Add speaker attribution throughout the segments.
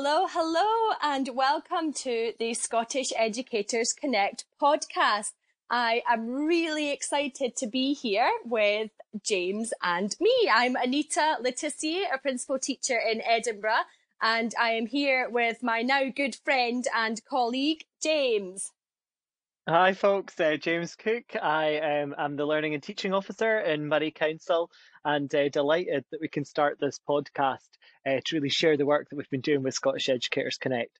Speaker 1: Hello, hello, and welcome to the Scottish Educators Connect podcast. I am really excited to be here with James and me. I'm Anita Letitia, a principal teacher in Edinburgh, and I am here with my now good friend and colleague, James.
Speaker 2: Hi, folks. Uh, James Cook. I am um, the Learning and Teaching Officer in Moray Council, and uh, delighted that we can start this podcast uh, to really share the work that we've been doing with Scottish Educators Connect.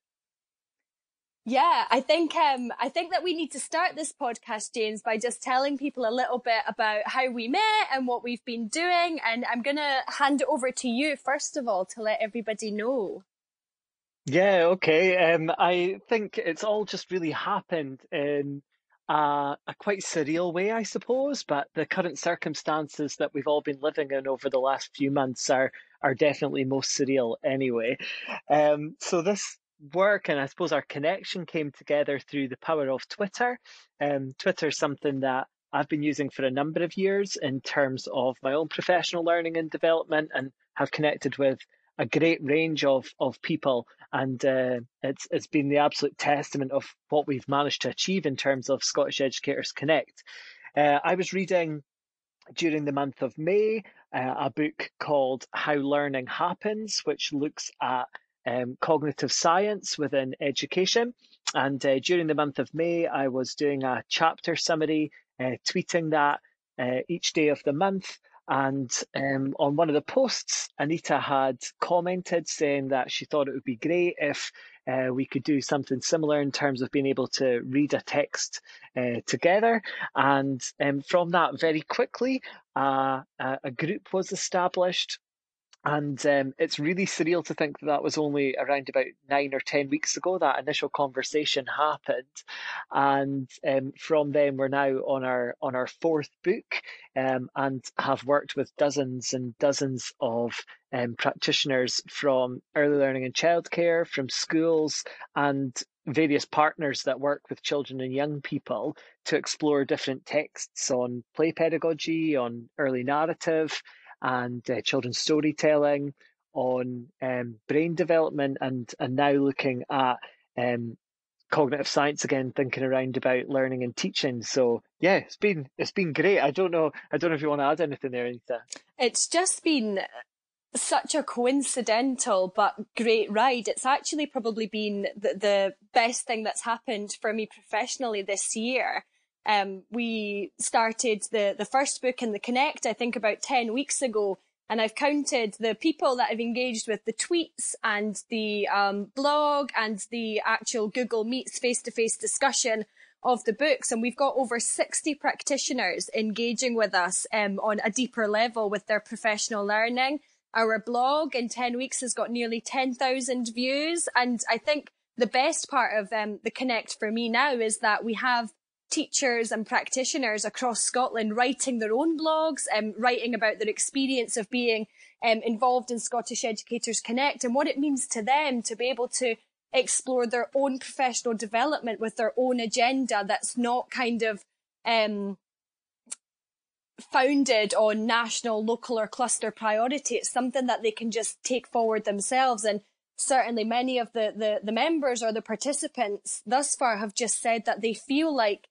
Speaker 1: Yeah, I think um, I think that we need to start this podcast, James, by just telling people a little bit about how we met and what we've been doing. And I'm going to hand it over to you first of all to let everybody know.
Speaker 2: Yeah, okay. Um, I think it's all just really happened in a, a quite surreal way, I suppose. But the current circumstances that we've all been living in over the last few months are are definitely most surreal anyway. Um, so this work and I suppose our connection came together through the power of Twitter. Um, Twitter is something that I've been using for a number of years in terms of my own professional learning and development and have connected with a great range of, of people. And uh, it's, it's been the absolute testament of what we've managed to achieve in terms of Scottish Educators Connect. Uh, I was reading during the month of May uh, a book called How Learning Happens, which looks at um, cognitive science within education. And uh, during the month of May, I was doing a chapter summary, uh, tweeting that uh, each day of the month. And um, on one of the posts, Anita had commented saying that she thought it would be great if uh, we could do something similar in terms of being able to read a text uh, together. And um, from that, very quickly, uh, a group was established and um, it's really surreal to think that that was only around about nine or 10 weeks ago that initial conversation happened. And um, from then, we're now on our, on our fourth book um, and have worked with dozens and dozens of um, practitioners from early learning and childcare, from schools, and various partners that work with children and young people to explore different texts on play pedagogy, on early narrative, and uh, children's storytelling, on um, brain development, and and now looking at um, cognitive science again, thinking around about learning and teaching. So yeah, it's been it's been great. I don't know I don't know if you want to add anything there, Anita.
Speaker 1: It's just been such a coincidental but great ride. It's actually probably been the, the best thing that's happened for me professionally this year. Um, we started the, the first book in the Connect, I think about 10 weeks ago. And I've counted the people that have engaged with the tweets and the um, blog and the actual Google Meets face to face discussion of the books. And we've got over 60 practitioners engaging with us um, on a deeper level with their professional learning. Our blog in 10 weeks has got nearly 10,000 views. And I think the best part of um, the Connect for me now is that we have teachers and practitioners across Scotland writing their own blogs and um, writing about their experience of being um, involved in Scottish Educators Connect and what it means to them to be able to explore their own professional development with their own agenda that's not kind of um, founded on national, local or cluster priority. It's something that they can just take forward themselves. And certainly many of the, the, the members or the participants thus far have just said that they feel like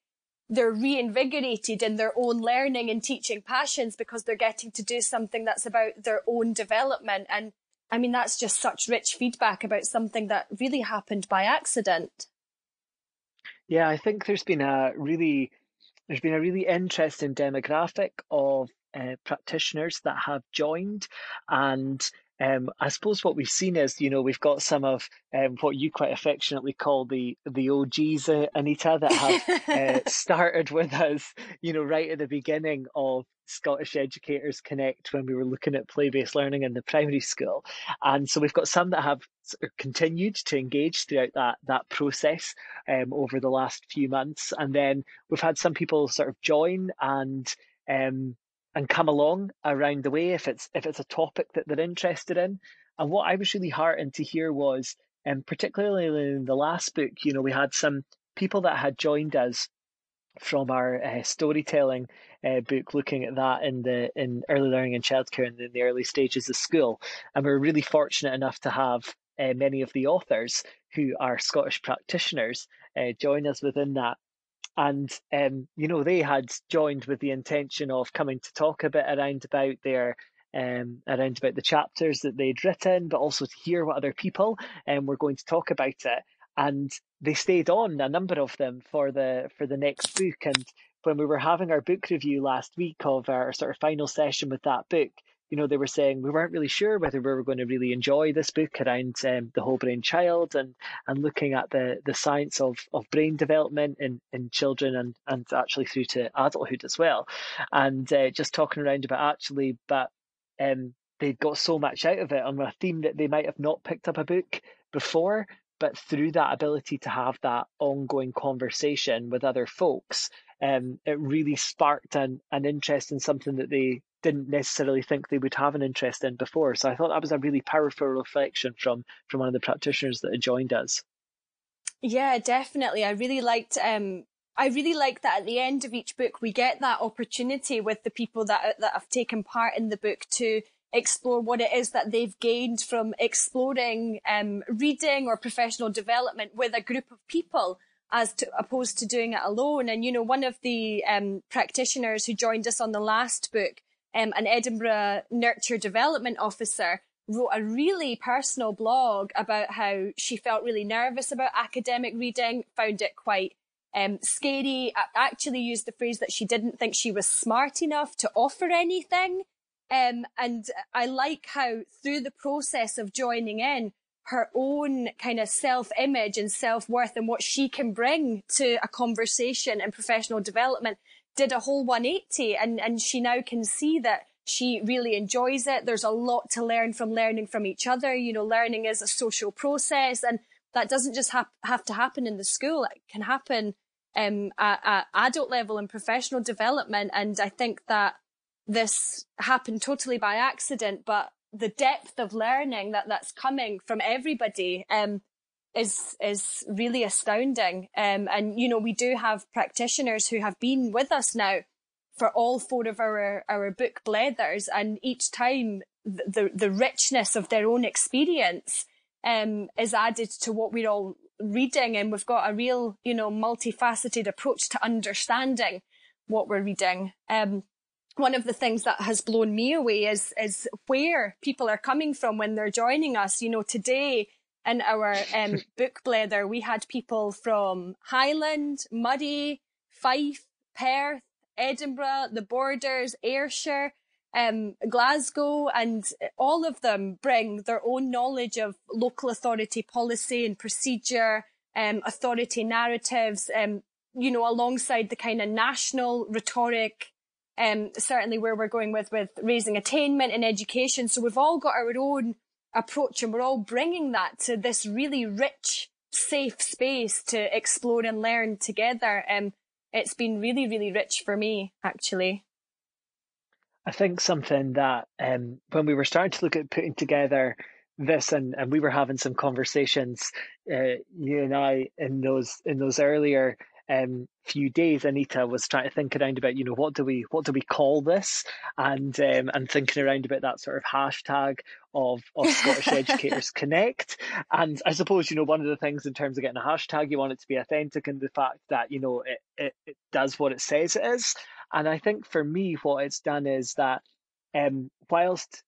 Speaker 1: they're reinvigorated in their own learning and teaching passions because they're getting to do something that's about their own development. And I mean, that's just such rich feedback about something that really happened by accident.
Speaker 2: Yeah, I think there's been a really there's been a really interesting demographic of uh, practitioners that have joined and um, I suppose what we've seen is, you know, we've got some of um, what you quite affectionately call the the OGs, uh, Anita, that have uh, started with us, you know, right at the beginning of Scottish Educators Connect when we were looking at play based learning in the primary school, and so we've got some that have continued to engage throughout that that process um, over the last few months, and then we've had some people sort of join and um, and come along around the way if it's if it's a topic that they're interested in. And what I was really heartened to hear was, and um, particularly in the last book, you know, we had some people that had joined us from our uh, storytelling uh, book, looking at that in the in early learning and childcare and in the early stages of school, and we are really fortunate enough to have uh, many of the authors who are Scottish practitioners uh, join us within that. And um, you know, they had joined with the intention of coming to talk a bit around about their um, around about the chapters that they'd written, but also to hear what other people um, were going to talk about it. And they stayed on, a number of them, for the for the next book. And when we were having our book review last week of our sort of final session with that book, you know, they were saying we weren't really sure whether we were going to really enjoy this book around um, the whole brain child and and looking at the the science of of brain development in in children and and actually through to adulthood as well, and uh, just talking around about actually, but um, they got so much out of it on a theme that they might have not picked up a book before, but through that ability to have that ongoing conversation with other folks, um, it really sparked an, an interest in something that they didn't necessarily think they would have an interest in before. So I thought that was a really powerful reflection from from one of the practitioners that had joined us.
Speaker 1: Yeah, definitely. I really liked um I really like that at the end of each book we get that opportunity with the people that that have taken part in the book to explore what it is that they've gained from exploring um, reading or professional development with a group of people as to, opposed to doing it alone. And, you know, one of the um, practitioners who joined us on the last book um, an Edinburgh Nurture Development Officer, wrote a really personal blog about how she felt really nervous about academic reading, found it quite um, scary, actually used the phrase that she didn't think she was smart enough to offer anything. Um, and I like how through the process of joining in, her own kind of self image and self worth and what she can bring to a conversation and professional development did a whole 180 and, and she now can see that she really enjoys it. There's a lot to learn from learning from each other. You know, learning is a social process and that doesn't just ha- have to happen in the school. It can happen um, at, at adult level and professional development. And I think that this happened totally by accident, but the depth of learning that that's coming from everybody um, is is really astounding. Um, and you know, we do have practitioners who have been with us now for all four of our our book blethers, and each time the the richness of their own experience um, is added to what we're all reading, and we've got a real you know multifaceted approach to understanding what we're reading. Um, one of the things that has blown me away is is where people are coming from when they're joining us. You know, today in our um, book blether, we had people from Highland, Moray, Fife, Perth, Edinburgh, the Borders, Ayrshire, um, Glasgow, and all of them bring their own knowledge of local authority policy and procedure, um, authority narratives, um, you know, alongside the kind of national rhetoric, um, certainly where we're going with, with raising attainment in education. So we've all got our own approach and we're all bringing that to this really rich, safe space to explore and learn together. Um, it's been really, really rich for me, actually.
Speaker 2: I think something that um, when we were starting to look at putting together this and, and we were having some conversations, uh, you and I in those in those earlier um, few days, Anita was trying to think around about, you know, what do we what do we call this, and um, and thinking around about that sort of hashtag of of Scottish Educators Connect. And I suppose you know one of the things in terms of getting a hashtag, you want it to be authentic, and the fact that you know it, it, it does what it says it is. And I think for me, what it's done is that um, whilst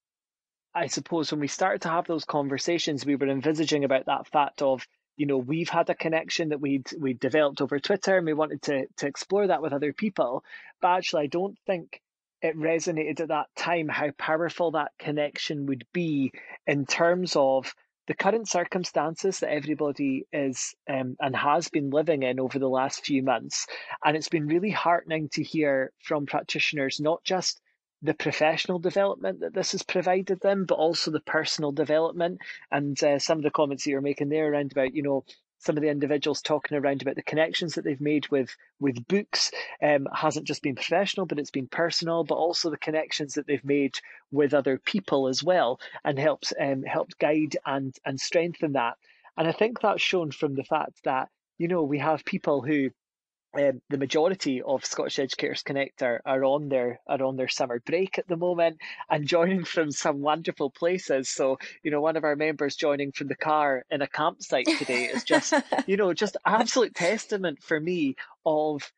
Speaker 2: I suppose when we started to have those conversations, we were envisaging about that fact of you know we've had a connection that we'd we developed over Twitter and we wanted to to explore that with other people. But actually, I don't think it resonated at that time how powerful that connection would be in terms of the current circumstances that everybody is um, and has been living in over the last few months. And it's been really heartening to hear from practitioners, not just the professional development that this has provided them, but also the personal development. And uh, some of the comments that you're making there around about, you know, some of the individuals talking around about the connections that they've made with with books um, hasn't just been professional, but it's been personal, but also the connections that they've made with other people as well, and helps um, helped guide and and strengthen that. And I think that's shown from the fact that you know we have people who um, the majority of Scottish Educators Connect are, are on their are on their summer break at the moment and joining from some wonderful places. So, you know, one of our members joining from the car in a campsite today is just, you know, just absolute testament for me of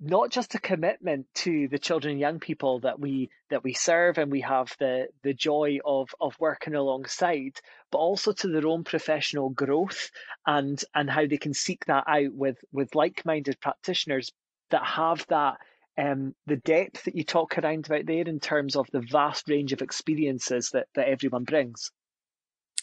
Speaker 2: not just a commitment to the children and young people that we that we serve and we have the the joy of of working alongside but also to their own professional growth and and how they can seek that out with with like-minded practitioners that have that um, the depth that you talk around about there in terms of the vast range of experiences that, that everyone brings.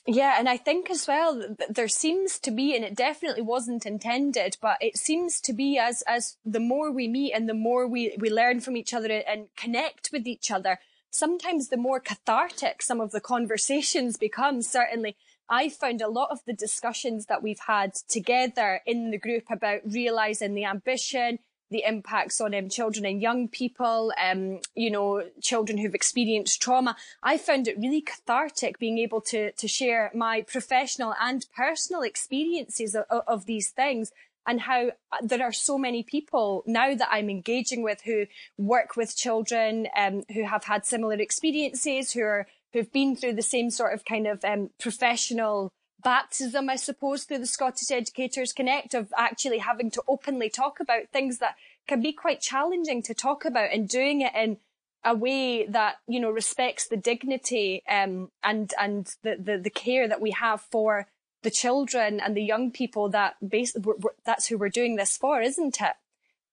Speaker 1: Yeah, and I think as well there seems to be, and it definitely wasn't intended, but it seems to be as as the more we meet and the more we we learn from each other and connect with each other, sometimes the more cathartic some of the conversations become. Certainly, I found a lot of the discussions that we've had together in the group about realizing the ambition, the impacts on um, children and young people, um, you know, children who've experienced trauma. I found it really cathartic being able to to share my professional and personal experiences of, of these things and how uh, there are so many people now that I'm engaging with who work with children um, who have had similar experiences, who are who've been through the same sort of kind of um, professional baptism, I suppose, through the Scottish Educators Connect of actually having to openly talk about things that can be quite challenging to talk about and doing it in a way that, you know, respects the dignity um, and and the, the, the care that we have for the children and the young people that basically that's who we're doing this for, isn't it?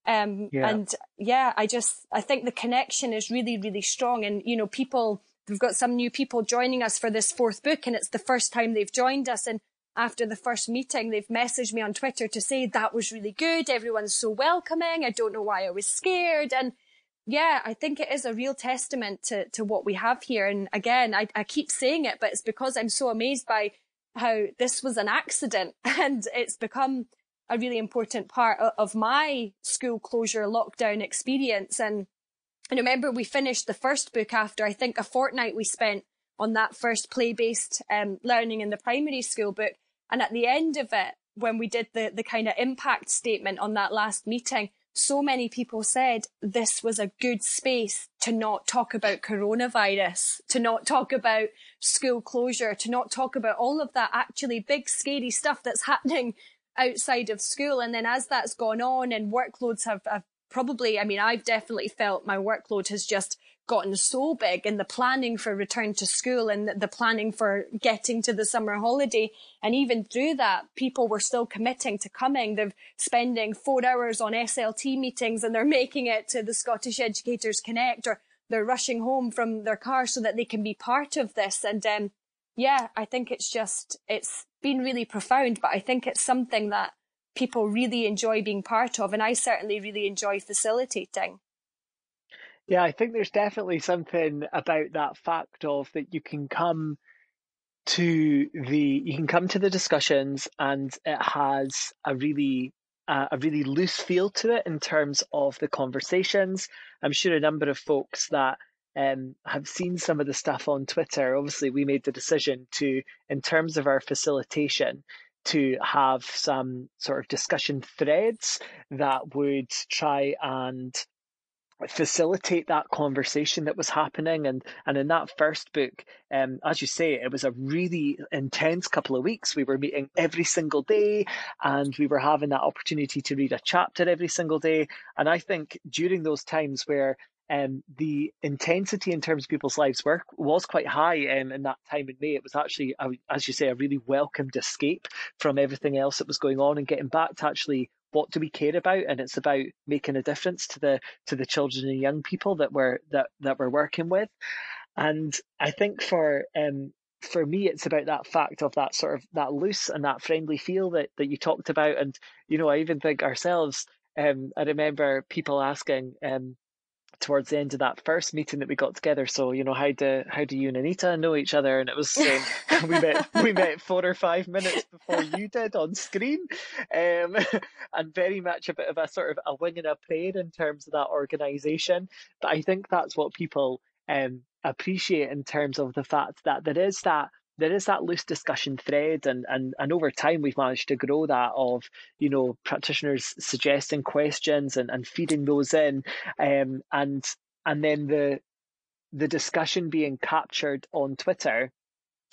Speaker 1: Um, yeah. And yeah, I just I think the connection is really really strong, and you know people we've got some new people joining us for this fourth book and it's the first time they've joined us. And after the first meeting they've messaged me on twitter to say that was really good. Everyone's so welcoming. I don't know why i was scared. And yeah i think it is a real testament to to what we have here. And again i, I keep saying it but it's because i'm so amazed by how this was an accident. And it's become a really important part of my school closure lockdown experience. And and remember, we finished the first book after I think a fortnight we spent on that first play based um, learning in the primary school book. And at the end of it, when we did the, the kind of impact statement on that last meeting, so many people said this was a good space to not talk about coronavirus, to not talk about school closure, to not talk about all of that actually big, scary stuff that's happening outside of school. And then as that's gone on and workloads have, have probably, I mean, I've definitely felt my workload has just gotten so big and the planning for return to school and the planning for getting to the summer holiday. And even through that, people were still committing to coming. They're spending four hours on SLT meetings and they're making it to the Scottish Educators Connect or they're rushing home from their car so that they can be part of this. And, um, yeah, I think it's just, it's been really profound, but I think it's something that people really enjoy being part of. And I certainly really enjoy facilitating.
Speaker 2: Yeah, I think there's definitely something about that fact of that you can come to the you can come to the discussions and it has a really uh, a really loose feel to it in terms of the conversations. I'm sure a number of folks that um, have seen some of the stuff on Twitter. Obviously, we made the decision to, in terms of our facilitation, to have some sort of discussion threads that would try and facilitate that conversation that was happening. And and in that first book um as you say it was a really intense couple of weeks. We were meeting every single day and we were having that opportunity to read a chapter every single day. And i think during those times where um, the intensity in terms of people's lives work was quite high um, in that time in May. It was actually, as you say, a really welcomed escape from everything else that was going on and getting back to actually what do we care about, and it's about making a difference to the to the children and young people that we're that that we're working with. And I think for um, for me, it's about that fact of that sort of that loose and that friendly feel that that you talked about. And you know, I even think ourselves. Um, I remember people asking, um, towards the end of that first meeting that we got together. So you know, how do how do you and Anita know each other? And it was um, we met we met four or five minutes before you did on screen, um, and very much a bit of a sort of a wing and a prayer in terms of that organisation. But I think that's what people um, appreciate in terms of the fact that there is that there is that loose discussion thread and, and and over time we've managed to grow that of you know practitioners suggesting questions and, and feeding those in um, and and then the the discussion being captured on Twitter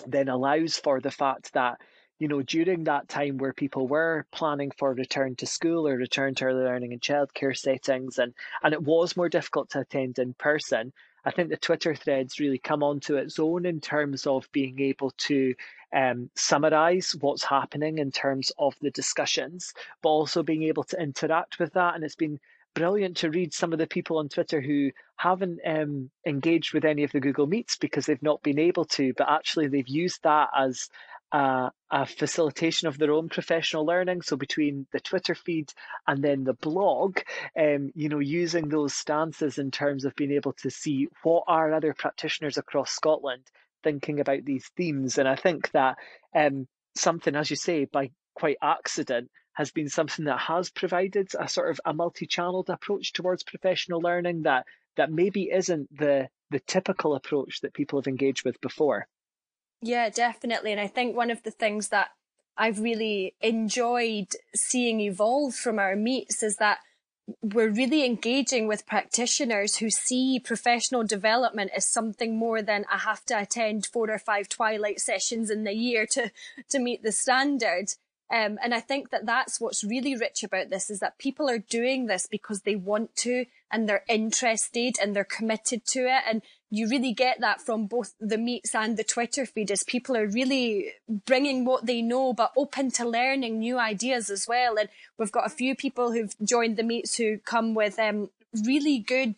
Speaker 2: then allows for the fact that you know during that time where people were planning for return to school or return to early learning and childcare settings and and it was more difficult to attend in person I think the Twitter threads really come onto its own in terms of being able to um, summarize what's happening in terms of the discussions, but also being able to interact with that. And it's been brilliant to read some of the people on Twitter who haven't um, engaged with any of the Google Meets because they've not been able to, but actually they've used that as a, a, facilitation of their own professional learning. So between the Twitter feed and then the blog, um, you know, using those stances in terms of being able to see what are other practitioners across Scotland thinking about these themes. And I think that um, something, as you say, by quite accident, has been something that has provided a sort of a multi-channeled approach towards professional learning that that maybe isn't the the typical approach that people have engaged with before.
Speaker 1: Yeah, definitely. And I think one of the things that I've really enjoyed seeing evolve from our meets is that we're really engaging with practitioners who see professional development as something more than I have to attend four or five twilight sessions in the year to, to meet the standard. Um, and I think that that's what's really rich about this is that people are doing this because they want to and they're interested and they're committed to it. And you really get that from both the meets and the Twitter feed as people are really bringing what they know, but open to learning new ideas as well. And we've got a few people who've joined the meets who come with um, really good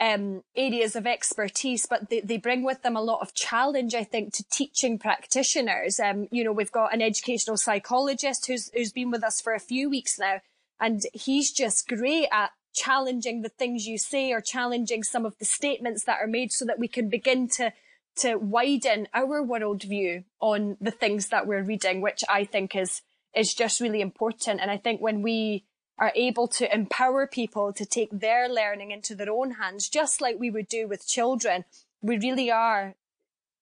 Speaker 1: um, areas of expertise, but they, they bring with them a lot of challenge, I think, to teaching practitioners. Um, you know, we've got an educational psychologist who's, who's been with us for a few weeks now, and he's just great at challenging the things you say or challenging some of the statements that are made so that we can begin to to widen our worldview on the things that we're reading, which I think is is just really important. And I think when we are able to empower people to take their learning into their own hands, just like we would do with children, we really are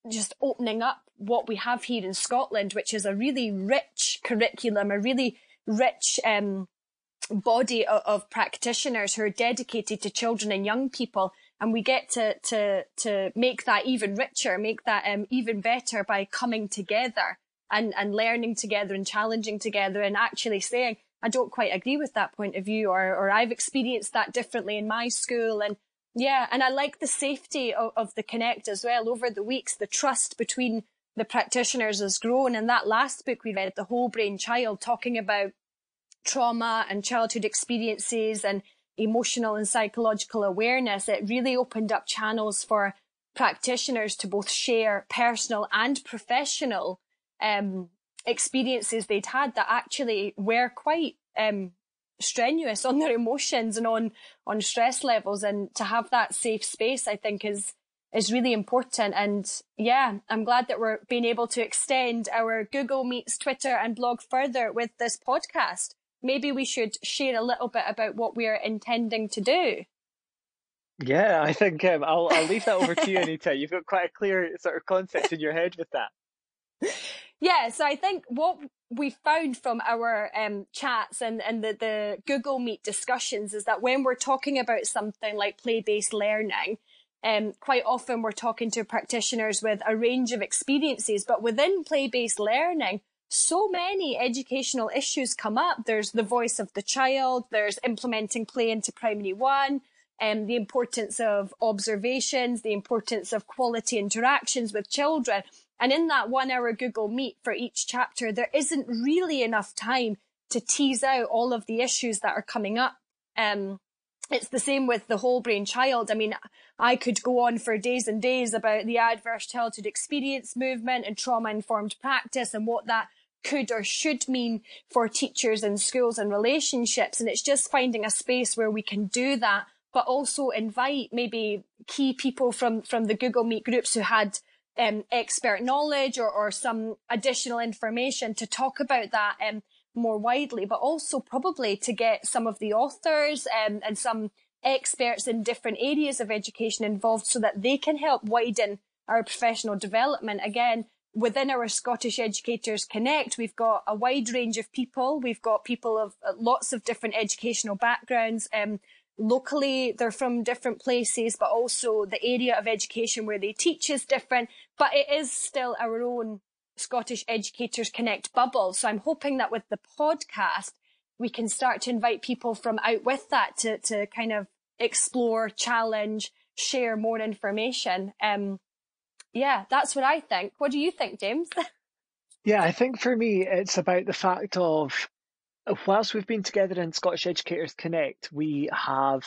Speaker 1: just opening up what we have here in Scotland, which is a really rich curriculum, a really rich um, body of, of, practitioners who are dedicated to children and young people. And we get to, to, to make that even richer, make that um, even better by coming together and, and learning together and challenging together and actually saying, I don't quite agree with that point of view or, or I've experienced that differently in my school. And yeah, and I like the safety of, of the connect as well over the weeks, the trust between the practitioners has grown. And that last book we read, The Whole Brain Child, talking about trauma and childhood experiences and emotional and psychological awareness, it really opened up channels for practitioners to both share personal and professional um, experiences they'd had that actually were quite um, strenuous on their emotions and on on stress levels and to have that safe space i think is is really important and yeah i'm glad that we're being able to extend our google meets twitter and blog further with this podcast maybe we should share a little bit about what we're intending to do.
Speaker 2: Yeah, I think um, I'll I'll leave that over to you, Anita. You've got quite a clear sort of concept in your head with that.
Speaker 1: Yeah, so I think what we found from our um, chats and, and the, the Google Meet discussions is that when we're talking about something like play based learning, um, quite often we're talking to practitioners with a range of experiences, but within play based learning, so many educational issues come up. There's the voice of the child, there's implementing play into primary one, um, the importance of observations, the importance of quality interactions with children. And in that one hour Google Meet for each chapter, there isn't really enough time to tease out all of the issues that are coming up. Um, it's the same with the whole brain child. I mean, I could go on for days and days about the adverse childhood experience movement and trauma informed practice and what that could or should mean for teachers and schools and relationships. And it's just finding a space where we can do that, but also invite maybe key people from, from the Google Meet groups who had um, expert knowledge or, or some additional information to talk about that um, more widely, but also probably to get some of the authors um, and some experts in different areas of education involved so that they can help widen our professional development. Again, within our Scottish Educators Connect, we've got a wide range of people. We've got people of lots of different educational backgrounds. Um, locally, they're from different places, but also the area of education where they teach is different. But it is still our own Scottish Educators Connect bubble. So I'm hoping that with the podcast, we can start to invite people from out with that to, to kind of explore, challenge, share more information. Um, yeah, that's what I think. What do you think, James?
Speaker 2: yeah, I think for me, it's about the fact of whilst we've been together in Scottish Educators Connect, we have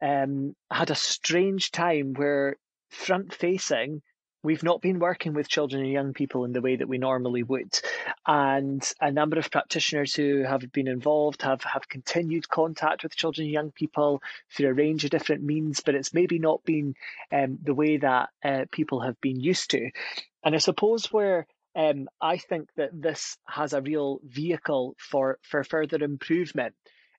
Speaker 2: um, had a strange time where front facing we've not been working with children and young people in the way that we normally would. And a number of practitioners who have been involved have, have continued contact with children and young people through a range of different means, but it's maybe not been um, the way that uh, people have been used to. And I suppose where um, I think that this has a real vehicle for, for further improvement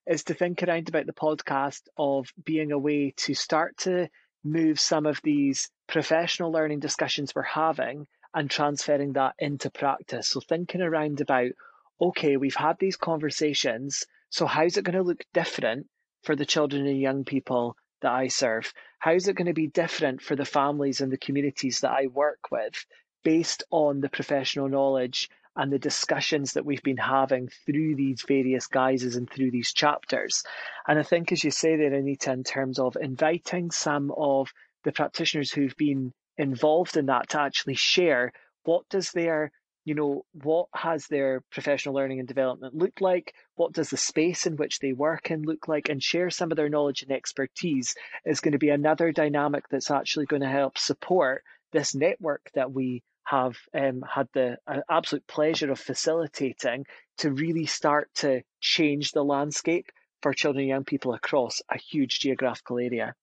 Speaker 2: is to think around about the podcast of being a way to start to move some of these professional learning discussions we're having and transferring that into practice. So thinking around about, okay, we've had these conversations. So how's it going to look different for the children and young people that I serve? How's it going to be different for the families and the communities that I work with based on the professional knowledge and the discussions that we've been having through these various guises and through these chapters. And I think, as you say there, Anita, in terms of inviting some of the practitioners who've been involved in that to actually share what does their you know what has their professional learning and development looked like what does the space in which they work in look like and share some of their knowledge and expertise is going to be another dynamic that's actually going to help support this network that we have um, had the uh, absolute pleasure of facilitating to really start to change the landscape for children and young people across a huge geographical area.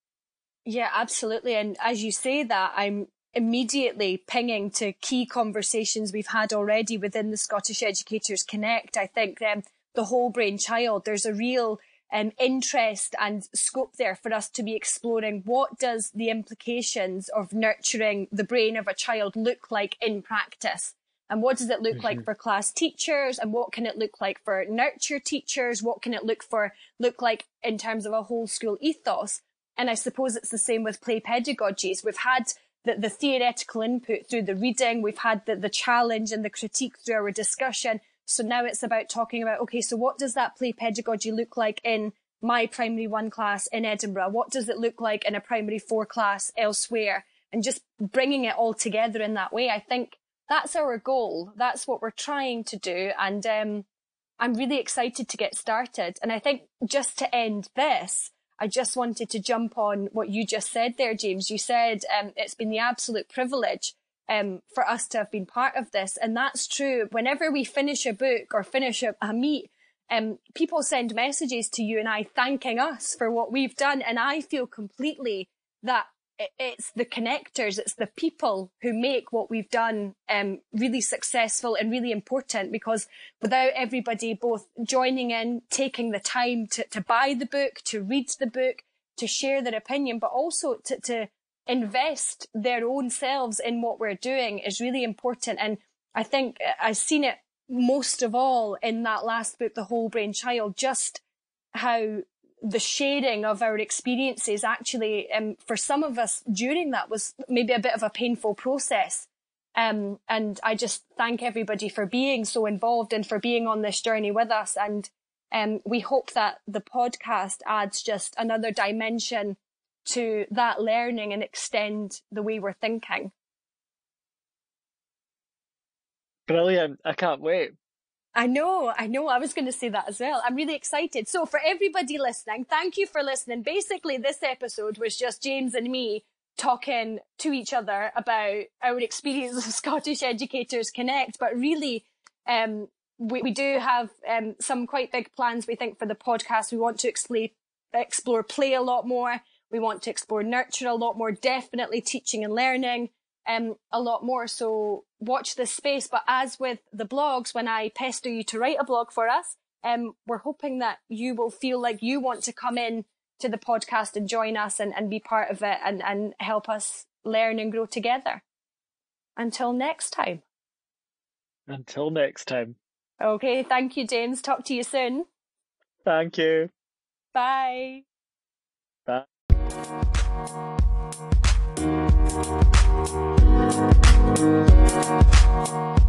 Speaker 1: Yeah, absolutely. And as you say that, I'm immediately pinging to key conversations we've had already within the Scottish Educators Connect. I think um, the whole brain child, there's a real um, interest and scope there for us to be exploring what does the implications of nurturing the brain of a child look like in practice and what does it look mm-hmm. like for class teachers and what can it look like for nurture teachers what can it look for look like in terms of a whole school ethos and I suppose it's the same with play pedagogies. We've had the, the theoretical input through the reading, we've had the, the challenge and the critique through our discussion. So now it's about talking about, okay, so what does that play pedagogy look like in my primary one class in Edinburgh? What does it look like in a primary four class elsewhere? And just bringing it all together in that way. I think that's our goal. That's what we're trying to do. And um, I'm really excited to get started. And I think just to end this, I just wanted to jump on what you just said there, James. You said um, it's been the absolute privilege um, for us to have been part of this. And that's true. Whenever we finish a book or finish a, a meet, um, people send messages to you and I thanking us for what we've done. And I feel completely that it's the connectors, it's the people who make what we've done um, really successful and really important because without everybody both joining in, taking the time to, to buy the book, to read the book, to share their opinion, but also to, to invest their own selves in what we're doing is really important. And I think I've seen it most of all in that last book, The Whole Brain Child, just how the sharing of our experiences actually, um, for some of us during that was maybe a bit of a painful process. Um, and I just thank everybody for being so involved and for being on this journey with us. And um, we hope that the podcast adds just another dimension to that learning and extend the way we're thinking.
Speaker 2: Brilliant. I can't wait.
Speaker 1: I know, I know. I was going to say that as well. I'm really excited. So for everybody listening, thank you for listening. Basically, this episode was just James and me talking to each other about our experience of Scottish Educators Connect, but really, um, we, we do have um, some quite big plans, we think, for the podcast. We want to explore, explore play a lot more. We want to explore nurture a lot more, definitely teaching and learning um, a lot more. So watch this space. But as with the blogs, when I pester you to write a blog for us, um, we're hoping that you will feel like you want to come in to the podcast and join us and, and be part of it and, and help us learn and grow together. Until next time.
Speaker 2: Until next time.
Speaker 1: Okay, thank you, James. Talk to you soon.
Speaker 2: Thank you.
Speaker 1: Bye.
Speaker 2: Thank you.